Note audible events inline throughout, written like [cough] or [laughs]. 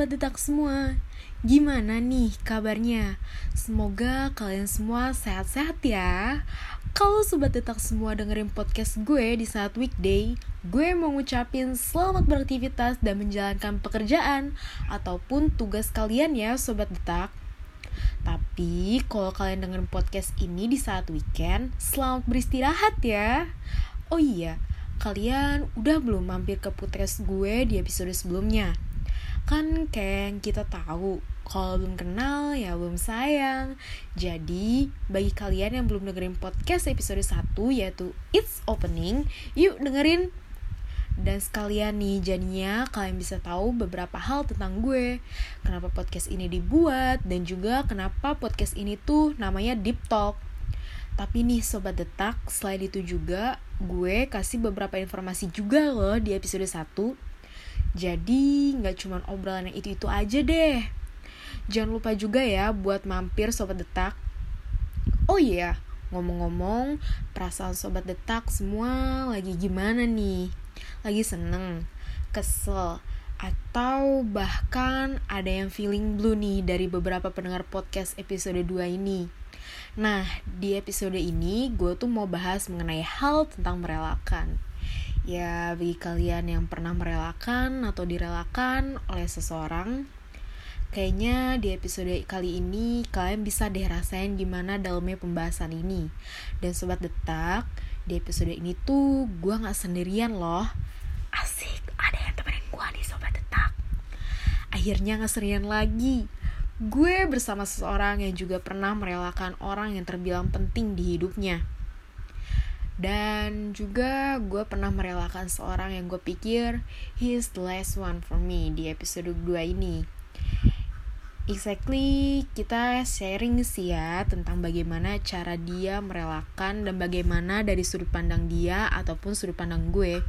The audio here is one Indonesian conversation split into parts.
sobat detak semua. Gimana nih kabarnya? Semoga kalian semua sehat-sehat ya. Kalau sobat detak semua dengerin podcast gue di saat weekday, gue mau ngucapin selamat beraktivitas dan menjalankan pekerjaan ataupun tugas kalian ya sobat detak. Tapi kalau kalian dengerin podcast ini di saat weekend, selamat beristirahat ya. Oh iya, kalian udah belum mampir ke podcast gue di episode sebelumnya? Kan kayak kita tahu, kalau belum kenal ya belum sayang. Jadi, bagi kalian yang belum dengerin podcast episode 1 yaitu It's Opening, yuk dengerin. Dan sekalian nih jadinya kalian bisa tahu beberapa hal tentang gue. Kenapa podcast ini dibuat Dan juga kenapa podcast ini tuh namanya Deep Talk. Tapi nih Sobat Detak Selain itu juga gue kasih beberapa informasi juga loh di episode 1 jadi nggak cuma obrolan yang itu-itu aja deh. Jangan lupa juga ya buat mampir Sobat Detak. Oh iya, ngomong-ngomong, perasaan Sobat Detak semua lagi gimana nih? Lagi seneng, kesel, atau bahkan ada yang feeling blue nih dari beberapa pendengar podcast episode 2 ini. Nah, di episode ini gue tuh mau bahas mengenai hal tentang merelakan. Ya, bagi kalian yang pernah merelakan atau direlakan oleh seseorang, kayaknya di episode kali ini kalian bisa deh rasain gimana dalamnya pembahasan ini. Dan sobat detak, di episode ini tuh gue gak sendirian loh. Asik, ada yang temenin gue nih sobat detak. Akhirnya gak sendirian lagi. Gue bersama seseorang yang juga pernah merelakan orang yang terbilang penting di hidupnya dan juga gue pernah merelakan seorang yang gue pikir he is the last one for me di episode 2 ini Exactly, kita sharing sih ya tentang bagaimana cara dia merelakan dan bagaimana dari sudut pandang dia ataupun sudut pandang gue.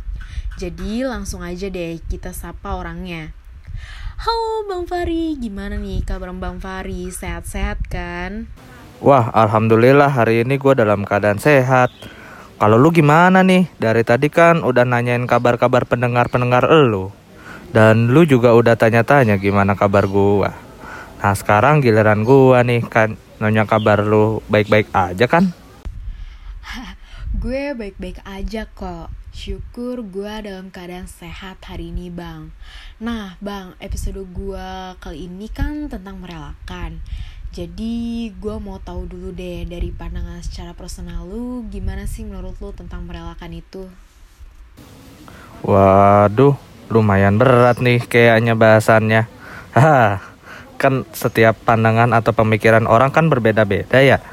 Jadi langsung aja deh kita sapa orangnya. Halo Bang Fari, gimana nih kabar Bang Fari? Sehat-sehat kan? Wah, alhamdulillah hari ini gue dalam keadaan sehat. Kalau lu gimana nih? Dari tadi kan udah nanyain kabar-kabar pendengar-pendengar lu. Dan lu juga udah tanya-tanya gimana kabar gua. Nah sekarang giliran gua nih kan nanya kabar lu baik-baik aja kan? [laughs] gue baik-baik aja kok. Syukur gue dalam keadaan sehat hari ini bang. Nah bang, episode gue kali ini kan tentang merelakan. Jadi gue mau tahu dulu deh dari pandangan secara personal lu gimana sih menurut lu tentang merelakan itu? Waduh, lumayan berat nih kayaknya bahasannya. Hah, kan setiap pandangan atau pemikiran orang kan berbeda-beda ya.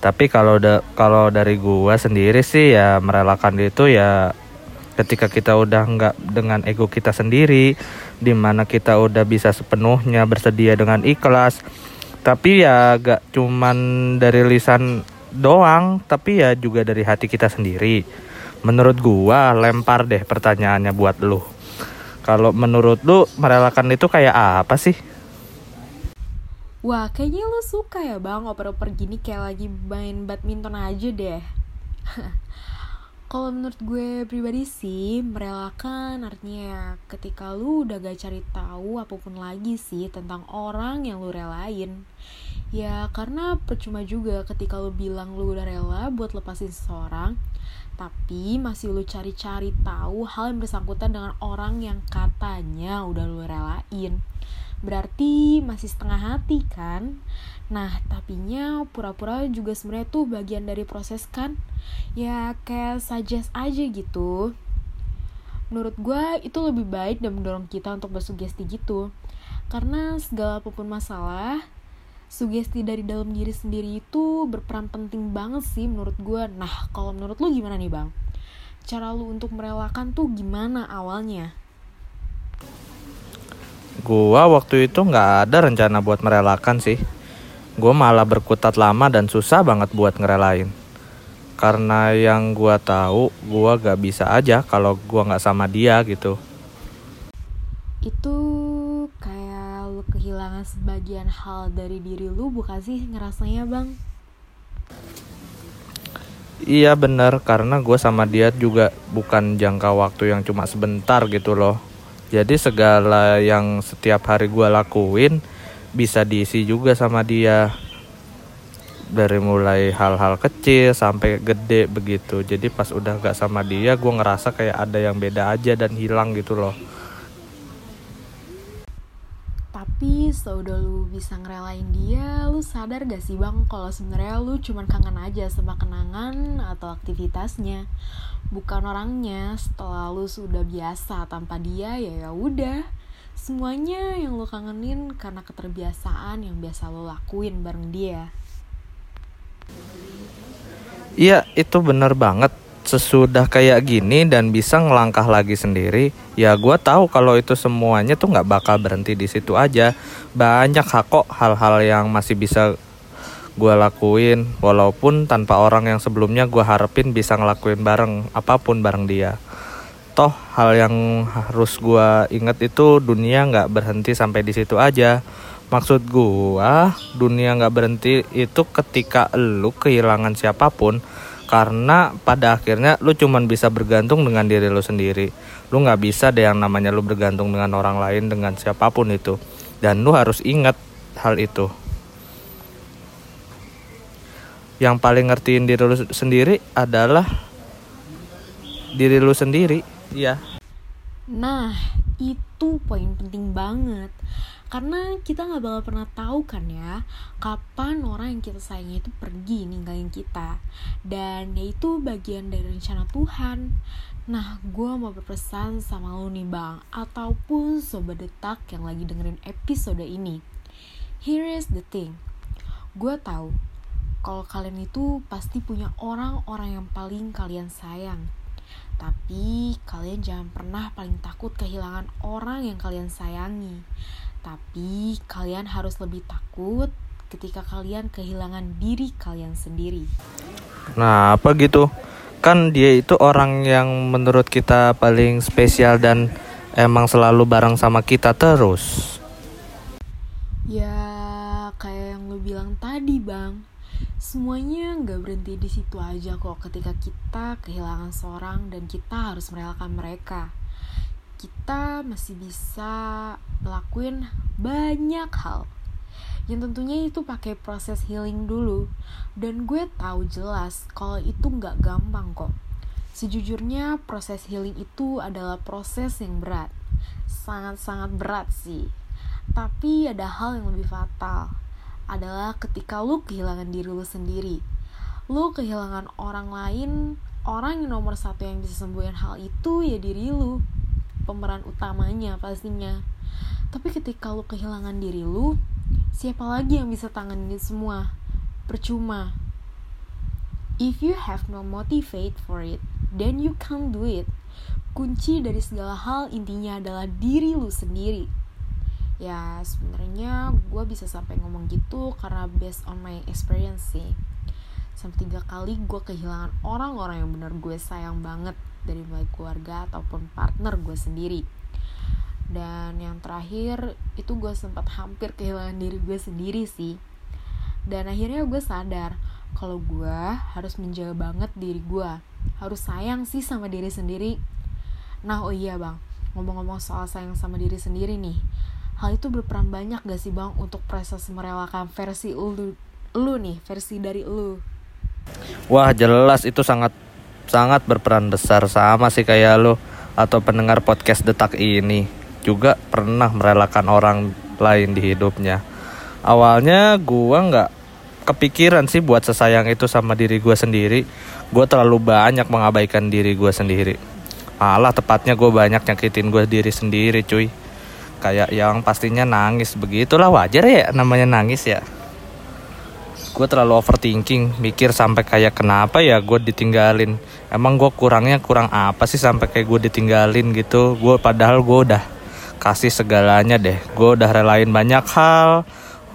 Tapi kalau da kalau dari gua sendiri sih ya merelakan itu ya ketika kita udah nggak dengan ego kita sendiri, di mana kita udah bisa sepenuhnya bersedia dengan ikhlas tapi ya gak cuman dari lisan doang tapi ya juga dari hati kita sendiri. Menurut gua lempar deh pertanyaannya buat lu. Kalau menurut lu merelakan itu kayak apa sih? Wah, kayaknya lu suka ya bang oper-oper gini kayak lagi main badminton aja deh. [laughs] Kalau menurut gue pribadi sih, merelakan artinya ya ketika lu udah gak cari tahu apa pun lagi sih tentang orang yang lu relain. Ya karena percuma juga ketika lu bilang lu udah rela buat lepasin seseorang, tapi masih lu cari-cari tahu hal yang bersangkutan dengan orang yang katanya udah lu relain berarti masih setengah hati kan? Nah tapinya pura-pura juga sebenarnya tuh bagian dari proses kan? Ya kayak suggest aja gitu. Menurut gue itu lebih baik dan mendorong kita untuk bersugesti gitu. Karena segala apa pun masalah sugesti dari dalam diri sendiri itu berperan penting banget sih menurut gue nah kalau menurut lu gimana nih bang? Cara lu untuk merelakan tuh gimana awalnya Gua waktu itu nggak ada rencana buat merelakan sih. Gua malah berkutat lama dan susah banget buat ngerelain. Karena yang gua tahu, gua gak bisa aja kalau gua nggak sama dia gitu. Itu kayak lu kehilangan sebagian hal dari diri lu bukan sih ngerasanya bang? Iya bener, karena gue sama dia juga bukan jangka waktu yang cuma sebentar gitu loh. Jadi segala yang setiap hari gue lakuin bisa diisi juga sama dia. Dari mulai hal-hal kecil sampai gede begitu. Jadi pas udah gak sama dia gue ngerasa kayak ada yang beda aja dan hilang gitu loh. Tapi seudah lu bisa ngerelain dia lu sadar gak sih bang kalau sebenarnya lu cuman kangen aja sama kenangan atau aktivitasnya bukan orangnya. Setelah lu sudah biasa tanpa dia ya ya udah. Semuanya yang lu kangenin karena keterbiasaan yang biasa lo lakuin bareng dia. Iya itu bener banget. Sesudah kayak gini dan bisa ngelangkah lagi sendiri Ya gue tahu kalau itu semuanya tuh nggak bakal berhenti di situ aja. Banyak kok hal-hal yang masih bisa gue lakuin Walaupun tanpa orang yang sebelumnya gue harapin bisa ngelakuin bareng Apa pun bareng dia. Toh hal yang harus gue inget itu dunia nggak berhenti sampai di situ aja. Maksud gua dunia nggak berhenti itu ketika lu kehilangan siapa pun karena pada akhirnya lu cuman bisa bergantung dengan diri lu sendiri. Lu nggak bisa deh yang namanya lu bergantung dengan orang lain dengan siapa pun itu. Dan lu harus ingat hal itu yang paling ngertiin diri lu sendiri adalah diri lu sendiri. Ya nah itu poin penting banget. Karena kita nggak bakal pernah tahu kan ya kapan orang yang kita sayangi itu pergi ninggalin kita. Dan ya itu bagian dari rencana Tuhan. Nah gue mau berpesan sama lo nih bang. Ataupun sobat detak yang lagi dengerin episode ini. Here is the thing. Gue tahu kalau kalian itu pasti punya orang-orang yang paling kalian sayang tapi kalian jangan pernah paling takut kehilangan orang yang kalian sayangi tapi kalian harus lebih takut ketika kalian kehilangan diri kalian sendiri. Nah, apa gitu? Kan dia itu orang yang menurut kita paling spesial dan emang selalu bareng sama kita terus. Ya, kayak yang lu bilang tadi, Bang. Semuanya nggak berhenti di situ aja kok. Ketika kita kehilangan seorang dan kita harus merelakan mereka. Kita masih bisa ngelakuin banyak hal. Yang tentunya itu pakai proses healing dulu. Dan gue tahu jelas kalau itu nggak gampang kok. Sejujurnya proses healing itu adalah proses yang berat. Sangat-sangat berat sih. Tapi ada hal yang lebih fatal adalah ketika lu kehilangan diri lu sendiri. Lu kehilangan orang lain orang yang nomor satu yang bisa sembuhin hal itu ya diri lu. Pemeran utamanya pastinya. Tapi ketika lu kehilangan diri lu siapa lagi yang bisa tanganin semua? Percuma. If you have no motivate for it then you can't do it. Kunci dari segala hal intinya adalah diri lu sendiri ya sebenarnya gue bisa sampai ngomong gitu karena based on my experience sih. Sampai tiga kali gue kehilangan orang-orang yang benar gue sayang banget dari mulai keluarga ataupun partner gue sendiri. Dan yang terakhir itu gue sempat hampir kehilangan diri gue sendiri sih. Dan akhirnya gue sadar kalau gue harus menjaga banget diri gue harus sayang sih sama diri sendiri. Nah oh iya bang. Ngomong-ngomong soal sayang sama diri sendiri nih hal itu berperan banyak gak sih bang untuk proses merelakan versi lu lu nih versi dari lu wah jelas itu sangat sangat berperan besar sama sih kayak lo atau pendengar podcast detak ini juga pernah merelakan orang lain di hidupnya. Awalnya gua nggak kepikiran sih buat sesayang itu sama diri gua sendiri. Gua terlalu banyak mengabaikan diri gua sendiri. Malah tepatnya gue banyak nyakitin gue diri sendiri cuy. Kayak yang pastinya nangis. Begitulah wajar ya namanya nangis ya. Gue terlalu overthinking mikir sampai kayak kenapa ya gue ditinggalin. Emang gue kurangnya kurang apa sih sampai kayak gue ditinggalin gitu? Gue padahal gue udah kasih segalanya deh. Gue udah relain banyak hal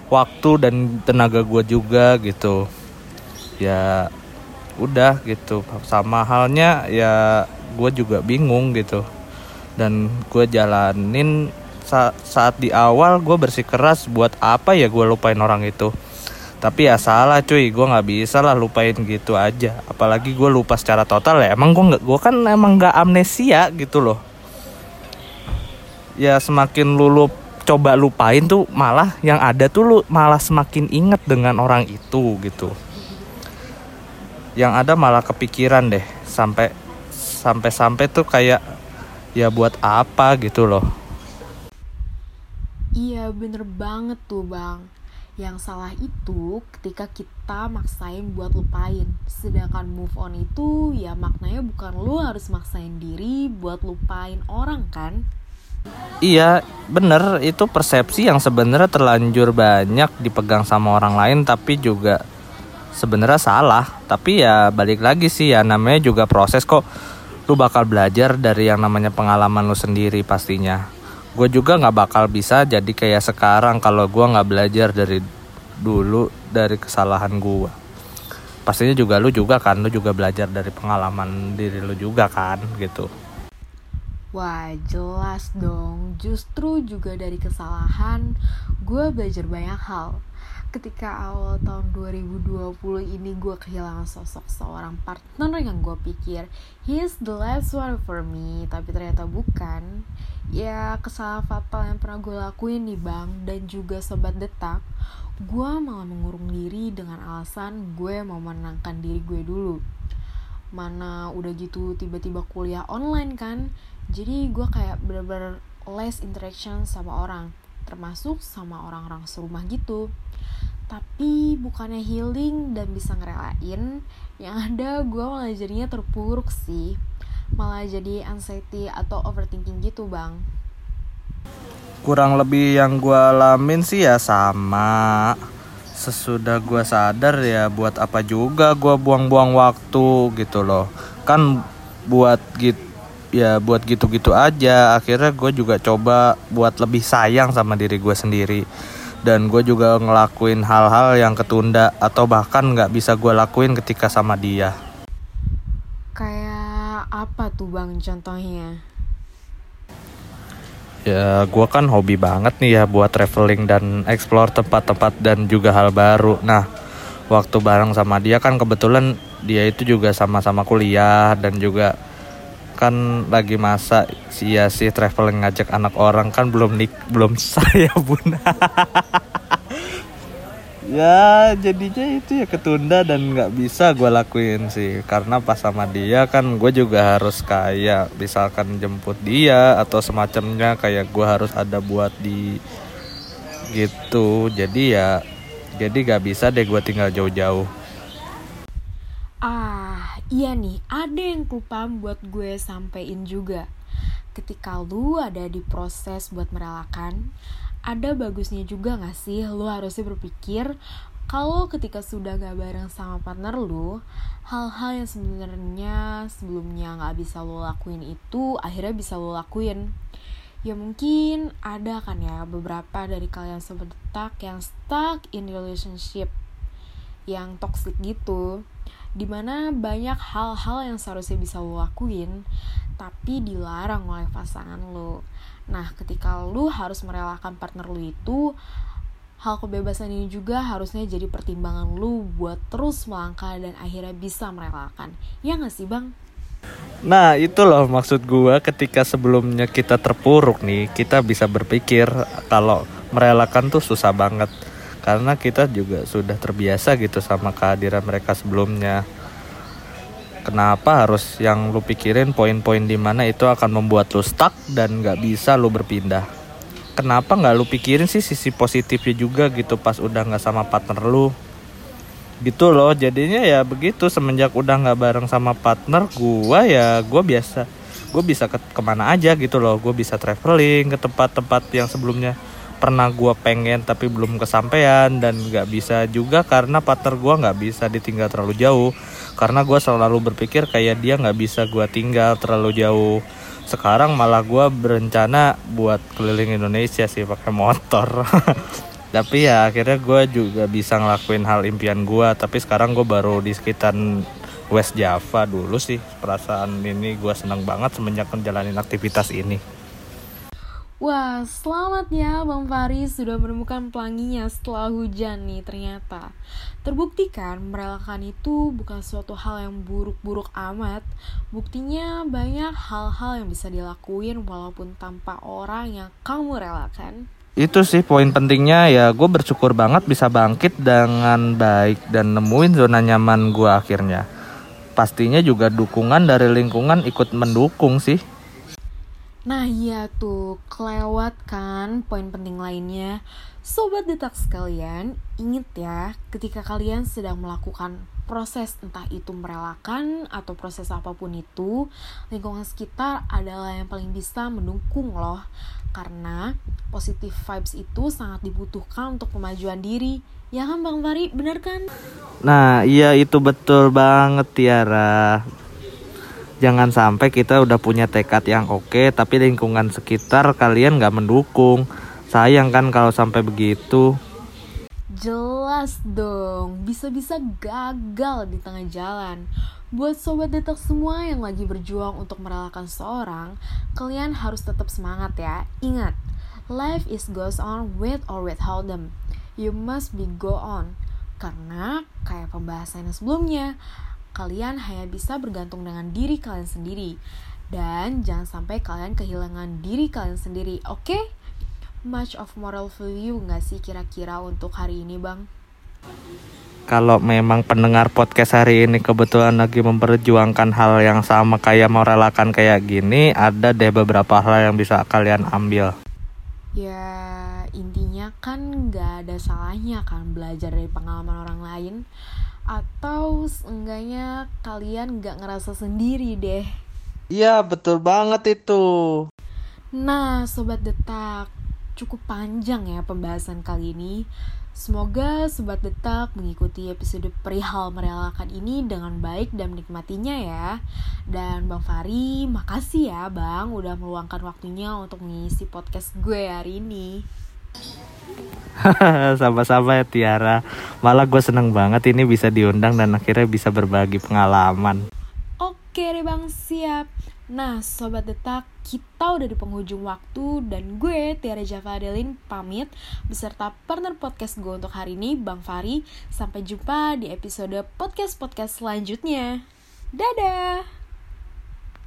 waktu dan tenaga gue juga gitu. Ya udah gitu. Sama halnya ya gue juga bingung gitu. Dan gue jalanin sa saat di awal gue bersikeras buat apa ya gue lupain orang itu. Tapi ya salah cuy gue nggak bisa lah lupain gitu aja. Apalagi gue lupa secara total ya. Emang gue nggak gue kan emang nggak amnesia gitu loh. Ya semakin lu, lu coba lupain tuh malah yang ada tuh lu malah semakin inget dengan orang itu gitu. Yang ada malah kepikiran deh sampai sampai sampai tuh kayak ya buat apa gitu loh Iya bener banget tuh bang Yang salah itu ketika kita maksain buat lupain Sedangkan move on itu ya maknanya bukan lu harus maksain diri buat lupain orang kan Iya, bener itu persepsi yang sebenarnya terlanjur banyak dipegang sama orang lain tapi juga sebenarnya salah. Tapi ya balik lagi sih ya namanya juga proses kok. Lu bakal belajar dari yang namanya pengalaman lu sendiri pastinya. Gue juga nggak bakal bisa jadi kayak sekarang kalau gue nggak belajar dari dulu dari kesalahan gue. Pastinya juga lu juga kan, lu juga belajar dari pengalaman diri lu juga kan gitu. Wah jelas dong Justru juga dari kesalahan Gue belajar banyak hal Ketika awal tahun 2020 ini gue kehilangan sosok seorang partner yang gue pikir He's the last one for me Tapi ternyata bukan. Ya kesalahan fatal yang pernah gue lakuin nih bang Dan juga sobat detak Gue malah mengurung diri dengan alasan gue mau menangkan diri gue dulu. Mana udah gitu tiba-tiba kuliah online kan jadi gue kayak bener-bener less interaction sama orang termasuk sama orang-orang serumah gitu. Tapi bukannya healing dan bisa ngerelain yang ada gue malah jadinya terpuruk sih. Malah jadi anxiety atau overthinking gitu bang. Kurang lebih yang gue alamin sih ya sama. Sesudah gue sadar ya buat apa juga gue buang-buang waktu gitu loh. Kan buat gitu ya buat gitu-gitu aja. Akhirnya gue juga coba buat lebih sayang sama diri gue sendiri. Dan gue juga ngelakuin hal-hal yang ketunda atau bahkan nggak bisa gue lakuin ketika sama dia. Kayak apa tuh bang contohnya? Ya gue kan hobi banget nih ya buat traveling dan explore tempat-tempat dan juga hal baru. Nah waktu bareng sama dia kan kebetulan dia itu juga sama-sama kuliah dan juga kan lagi masa sia sih traveling ngajak anak orang kan belum nik belum [laughs] saya bun. Ya jadinya itu ya ketunda dan nggak bisa gue lakuin sih. Karena pas sama dia kan gue juga harus kayak misalkan jemput dia atau semacamnya kayak gue harus ada buat di gitu. Jadi ya jadi gak bisa deh gue tinggal jauh-jauh. Ah, iya nih, ada yang kelupaan buat gue sampein juga. Ketika lu ada di proses buat merelakan, ada bagusnya juga gak sih lu harusnya berpikir kalau ketika sudah gak bareng sama partner lu, hal-hal yang sebenarnya sebelumnya gak bisa lo lakuin itu akhirnya bisa lo lakuin. Ya mungkin ada kan ya beberapa dari kalian sebentar yang stuck in relationship yang toxic gitu di mana banyak hal-hal yang seharusnya bisa lo lakuin tapi dilarang oleh pasangan lo. Nah ketika lo harus merelakan partner lo itu hal kebebasan ini juga harusnya jadi pertimbangan lo buat terus melangkah dan akhirnya bisa merelakan. Ya gak sih bang? Nah itu loh maksud gue ketika sebelumnya kita terpuruk nih kita bisa berpikir kalau merelakan tuh susah banget karena kita juga sudah terbiasa gitu sama kehadiran mereka sebelumnya. Kenapa harus yang lu pikirin poin-poin di mana itu akan membuat lu stuck dan nggak bisa lu berpindah? Kenapa nggak lu pikirin sih sisi positifnya juga gitu pas udah nggak sama partner lu? Gitu loh jadinya ya begitu. Semenjak udah nggak bareng sama partner gua ya gua biasa gue bisa ke ke mana aja gitu loh. Gue bisa traveling ke tempat-tempat yang sebelumnya pernah gue pengen tapi belum kesampaian dan nggak bisa juga karena partner gue nggak bisa ditinggal terlalu jauh. Karena gue selalu berpikir kayak dia nggak bisa gue tinggal terlalu jauh. Sekarang malah gue berencana buat keliling Indonesia sih pakai motor. [laughs] Tapi ya akhirnya gue juga bisa ngelakuin hal impian gue tapi sekarang gue baru di sekitar West Java dulu sih. Perasaan ini gue seneng banget semenjak menjalani aktivitas ini Wah, selamat ya Bang Fari sudah menemukan pelanginya setelah hujan nih ternyata. Terbuktikan merelakan itu bukan suatu hal yang buruk-buruk amat. Buktinya banyak hal-hal yang bisa dilakuin walaupun tanpa orang yang kamu relakan. Itu sih poin pentingnya ya gue bersyukur banget bisa bangkit dengan baik dan nemuin zona nyaman gue akhirnya. Pastinya juga dukungan dari lingkungan ikut mendukung sih. Nah iya tuh, kelewat kan poin penting lainnya. Sobat detak sekalian, inget ya ketika kalian sedang melakukan proses entah itu merelakan atau proses apa pun itu, lingkungan sekitar adalah yang paling bisa mendukung loh. Karena positive vibes itu sangat dibutuhkan untuk kemajuan diri. Ya kan Bang Fari, bener kan? Nah iya itu betul banget Tiara jangan sampai kita udah punya tekad yang oke tapi lingkungan sekitar kalian nggak mendukung. Sayang kan kalau sampai begitu. Jelas dong bisa-bisa gagal di tengah jalan. Buat sobat detak semua yang lagi berjuang untuk merelakan seorang kalian harus tetap semangat ya. Ingat life is goes on with or without them. You must be go on. Karena kayak pembahasan yang sebelumnya kalian hanya bisa bergantung dengan diri kalian sendiri. Dan jangan sampai kalian kehilangan diri kalian sendiri, oke? Okay? Much of moral value nggak sih kira-kira untuk hari ini, Bang? Kalau memang pendengar podcast hari ini kebetulan lagi memperjuangkan hal yang sama kayak mau relakan kayak gini, ada deh beberapa hal yang bisa kalian ambil. Ya, intinya kan nggak ada salahnya kan belajar dari pengalaman orang lain atau seenggaknya kalian gak ngerasa sendiri deh. Iya betul banget itu. Nah sobat detak, cukup panjang ya pembahasan kali ini. Semoga Sobat Detak mengikuti episode perihal merelakan ini dengan baik dan menikmatinya ya. Dan Bang Fari, makasih ya Bang udah meluangkan waktunya untuk mengisi podcast gue hari ini. [laughs] Sama-sama ya Tiara. Malah gue seneng banget ini bisa diundang dan akhirnya bisa berbagi pengalaman. Oke deh bang, siap. Nah, Sobat Detak, kita udah di penghujung waktu dan gue, Tiara Java Adelin, pamit beserta partner podcast gue untuk hari ini, Bang Fari. Sampai jumpa di episode podcast-podcast selanjutnya. Dadah!